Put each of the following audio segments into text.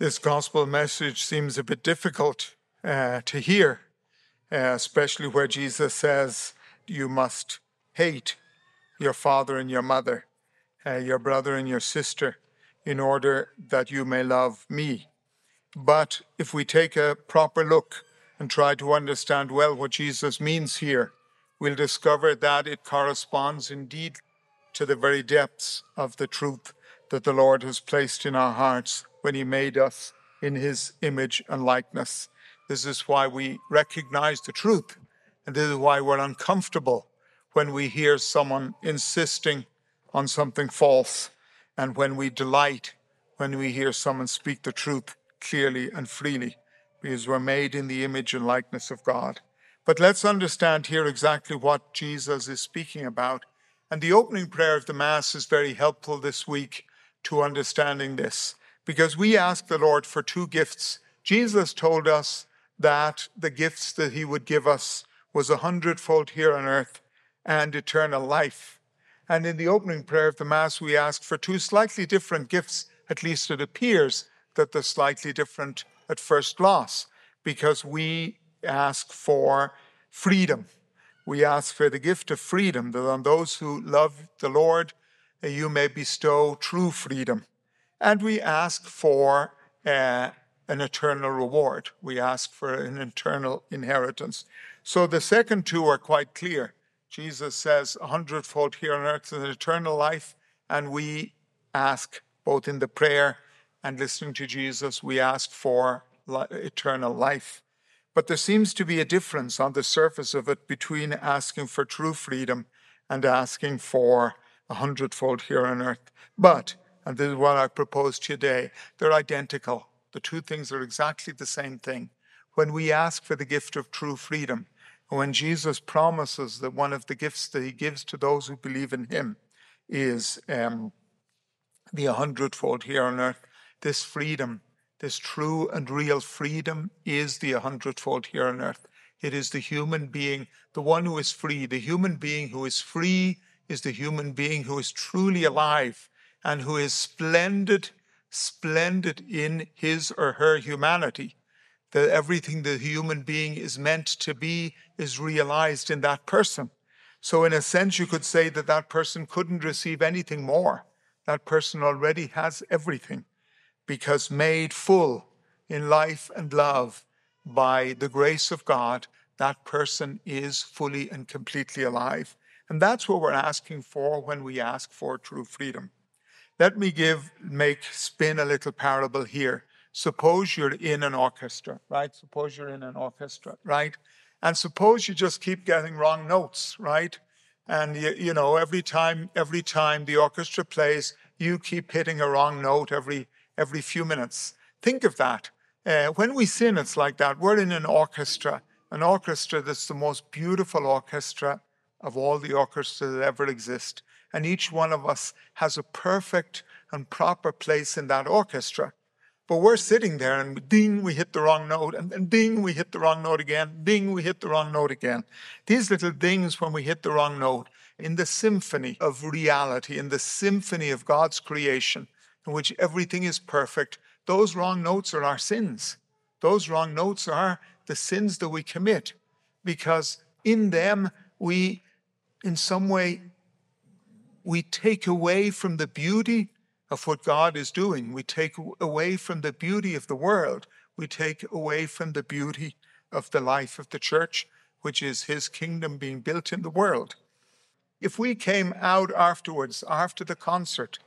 This gospel message seems a bit difficult uh, to hear, uh, especially where Jesus says you must hate your father and your mother, uh, your brother and your sister, in order that you may love me. But if we take a proper look and try to understand well what Jesus means here, we'll discover that it corresponds indeed to the very depths of the truth that the Lord has placed in our hearts when He made us in His image and likeness. This is why we recognize the truth, and this is why we're uncomfortable when we hear someone insisting on something false, and when we delight when we hear someone speak the truth clearly and freely, because we're made in the image and likeness of God. But let's understand here exactly what Jesus is speaking about. And the opening prayer of the Mass is very helpful this week to understanding this because we ask the Lord for two gifts. Jesus told us that the gifts that he would give us was a hundredfold here on earth and eternal life. And in the opening prayer of the Mass, we ask for two slightly different gifts. At least it appears that they're slightly different at first glance, because we ask for freedom. We ask for the gift of freedom, that on those who love the Lord, you may bestow true freedom. And we ask for uh, an eternal reward. We ask for an eternal inheritance. So the second two are quite clear. Jesus says a hundredfold here on earth is an eternal life, and we ask both in the prayer and listening to Jesus, we ask for eternal life. But there seems to be a difference on the surface of it between asking for true freedom and asking for a hundredfold here on earth. But, and this is what I propose today, they're identical. The two things are exactly the same thing. When we ask for the gift of true freedom, when Jesus promises that one of the gifts that he gives to those who believe in him is um, the a hundredfold here on earth, this freedom, this true and real freedom is the a hundredfold here on earth. It is the human being, the one who is free, the human being who is free is the human being who is truly alive and who is splendid, splendid in his or her humanity. That everything the human being is meant to be is realized in that person. So, in a sense, you could say that that person couldn't receive anything more. That person already has everything because made full in life and love by the grace of God, that person is fully and completely alive. And that's what we're asking for when we ask for true freedom. Let me give, make, spin a little parable here. Suppose you're in an orchestra, right? Suppose you're in an orchestra, right? And suppose you just keep getting wrong notes, right? And you, you know, every time, every time the orchestra plays, you keep hitting a wrong note every every few minutes. Think of that. Uh, when we sin, it's like that. We're in an orchestra, an orchestra that's the most beautiful orchestra of all the orchestras that ever exist. And each one of us has a perfect and proper place in that orchestra. But we're sitting there and ding, we hit the wrong note, and then ding, we hit the wrong note again, ding, we hit the wrong note again. These little dings when we hit the wrong note in the symphony of reality, in the symphony of God's creation, in which everything is perfect, those wrong notes are our sins. Those wrong notes are the sins that we commit because in them we in some way, we take away from the beauty of what God is doing. We take away from the beauty of the world. We take away from the beauty of the life of the church, which is his kingdom being built in the world. If we came out afterwards, after the concert,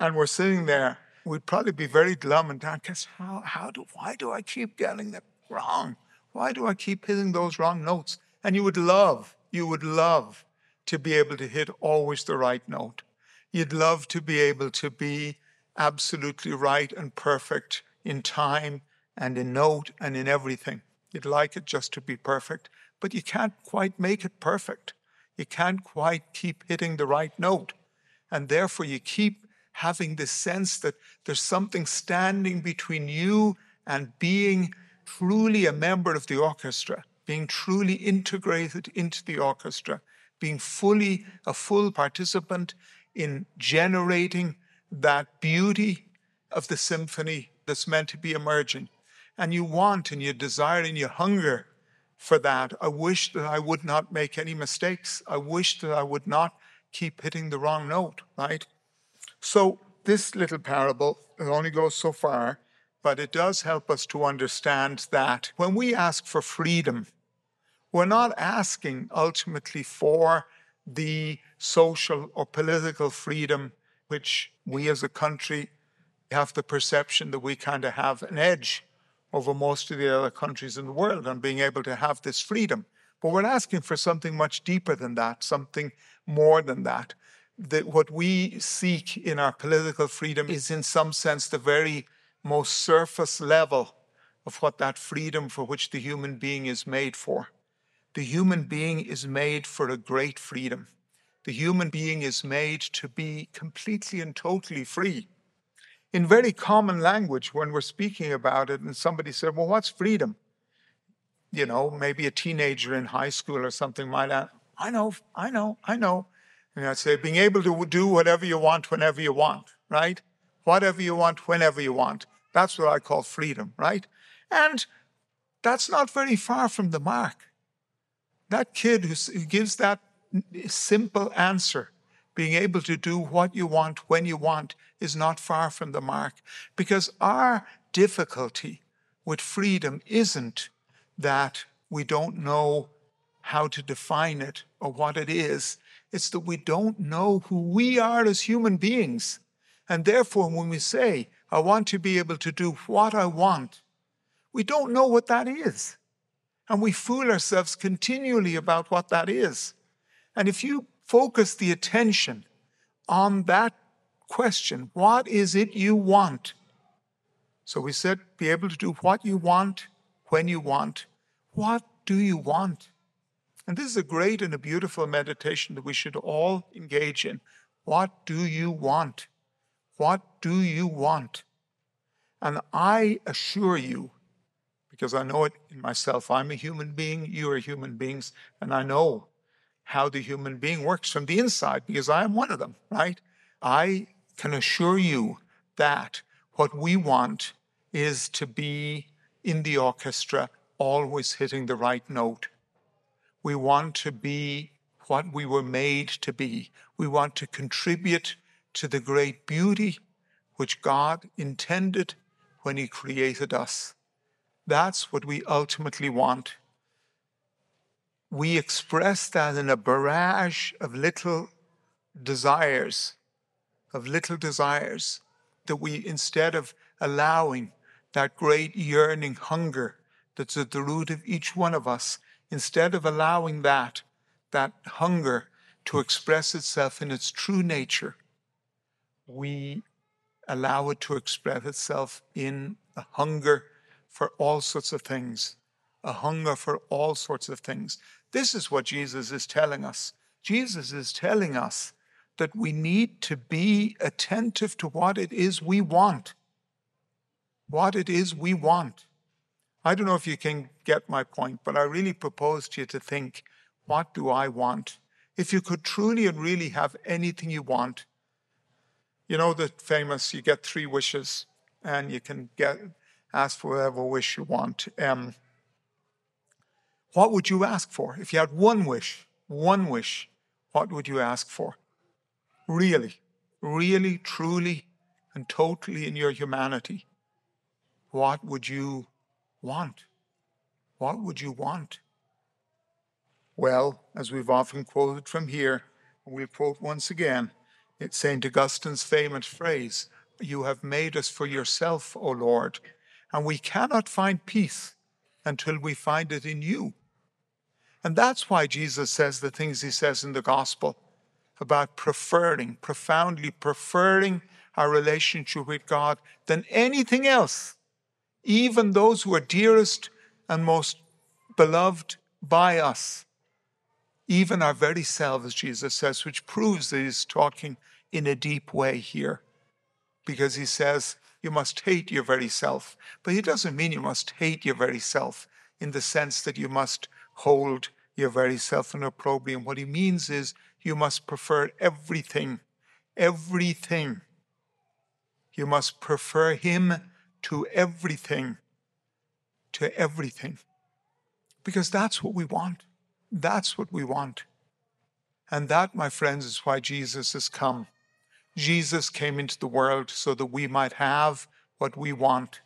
and we're sitting there, we'd probably be very glum and down because how, how do, why do I keep getting it wrong? Why do I keep hitting those wrong notes? And you would love, you would love to be able to hit always the right note. You'd love to be able to be absolutely right and perfect in time and in note and in everything. You'd like it just to be perfect, but you can't quite make it perfect. You can't quite keep hitting the right note. And therefore, you keep having this sense that there's something standing between you and being truly a member of the orchestra, being truly integrated into the orchestra, being fully a full participant in generating that beauty of the symphony that's meant to be emerging. And you want and you desire and you hunger for that. I wish that I would not make any mistakes. I wish that I would not keep hitting the wrong note, right? So, this little parable, it only goes so far, but it does help us to understand that when we ask for freedom, we're not asking ultimately for the social or political freedom which we as a country have the perception that we kind of have an edge over most of the other countries in the world on being able to have this freedom. But we're asking for something much deeper than that, something more than that. That what we seek in our political freedom is, in some sense, the very most surface level of what that freedom for which the human being is made for. The human being is made for a great freedom. The human being is made to be completely and totally free. In very common language, when we're speaking about it, and somebody said, Well, what's freedom? You know, maybe a teenager in high school or something might ask, I know, I know, I know. And I'd say, being able to do whatever you want whenever you want, right? Whatever you want, whenever you want. That's what I call freedom, right? And that's not very far from the mark. That kid who gives that simple answer, being able to do what you want when you want, is not far from the mark. Because our difficulty with freedom isn't that we don't know how to define it or what it is. It's that we don't know who we are as human beings. And therefore, when we say, I want to be able to do what I want, we don't know what that is. And we fool ourselves continually about what that is. And if you focus the attention on that question, what is it you want? So we said, be able to do what you want when you want. What do you want? And this is a great and a beautiful meditation that we should all engage in. What do you want? What do you want? And I assure you, because I know it in myself, I'm a human being, you are human beings, and I know how the human being works from the inside because I am one of them, right? I can assure you that what we want is to be in the orchestra, always hitting the right note. We want to be what we were made to be. We want to contribute to the great beauty which God intended when He created us. That's what we ultimately want. We express that in a barrage of little desires, of little desires, that we, instead of allowing that great yearning hunger that's at the root of each one of us, instead of allowing that, that hunger to express itself in its true nature, we allow it to express itself in a hunger for all sorts of things, a hunger for all sorts of things. This is what Jesus is telling us. Jesus is telling us that we need to be attentive to what it is we want. What it is we want. I don't know if you can get my point, but I really propose to you to think what do I want? If you could truly and really have anything you want, you know the famous you get three wishes and you can get ask for whatever wish you want. Um, what would you ask for? If you had one wish, one wish, what would you ask for? Really, really, truly, and totally in your humanity, what would you want? What would you want? Well, as we've often quoted from here, we'll quote once again, it's St. Augustine's famous phrase, You have made us for yourself, O Lord, and we cannot find peace until we find it in you. And that's why Jesus says the things he says in the gospel about preferring, profoundly preferring our relationship with God than anything else, even those who are dearest and most beloved by us, even our very selves, Jesus says, which proves that he's talking in a deep way here. Because he says, you must hate your very self. But he doesn't mean you must hate your very self in the sense that you must hold your very self in opprobrium. What he means is you must prefer everything, everything. You must prefer Him to everything. To everything. Because that's what we want. That's what we want. And that, my friends, is why Jesus has come. Jesus came into the world so that we might have what we want.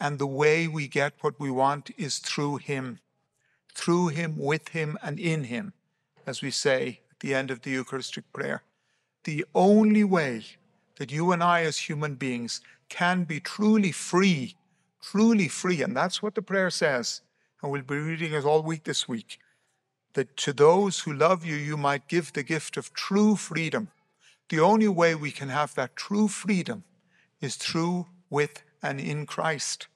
And the way we get what we want is through Him, through Him, with Him, and in Him, as we say at the end of the Eucharistic prayer. The only way that you and I, as human beings, can be truly free, truly free, and that's what the prayer says, and we'll be reading it all week this week, that to those who love you, you might give the gift of true freedom. The only way we can have that true freedom is through, with, and in Christ.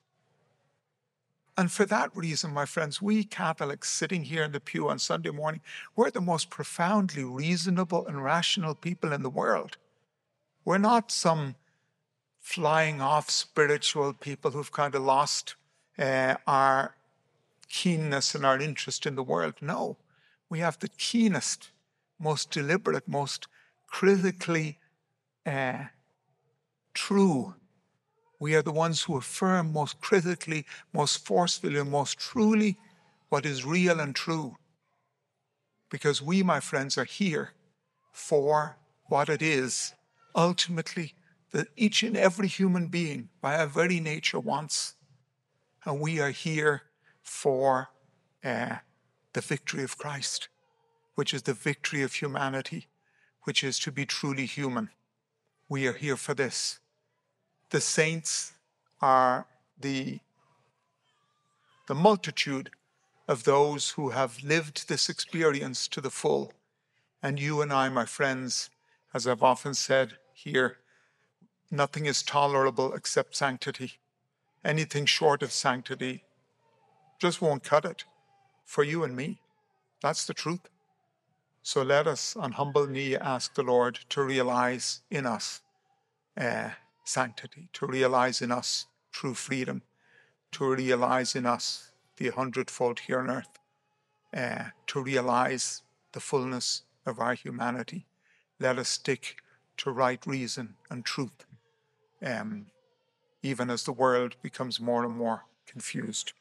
And for that reason, my friends, we Catholics sitting here in the pew on Sunday morning, we're the most profoundly reasonable and rational people in the world. We're not some flying off spiritual people who've kind of lost uh, our keenness and our interest in the world. No, we have the keenest, most deliberate, most critically uh, true. We are the ones who affirm most critically, most forcefully, and most truly what is real and true. Because we, my friends, are here for what it is ultimately that each and every human being, by our very nature, wants. And we are here for uh, the victory of Christ, which is the victory of humanity, which is to be truly human. We are here for this. The saints are the, the multitude of those who have lived this experience to the full. And you and I, my friends, as I've often said here, nothing is tolerable except sanctity. Anything short of sanctity just won't cut it for you and me. That's the truth. So let us, on humble knee, ask the Lord to realize in us uh, sanctity, to realize in us true freedom, to realize in us the hundredfold here on earth, uh, to realize the fullness of our humanity. Let us stick to right reason and truth, um, even as the world becomes more and more confused.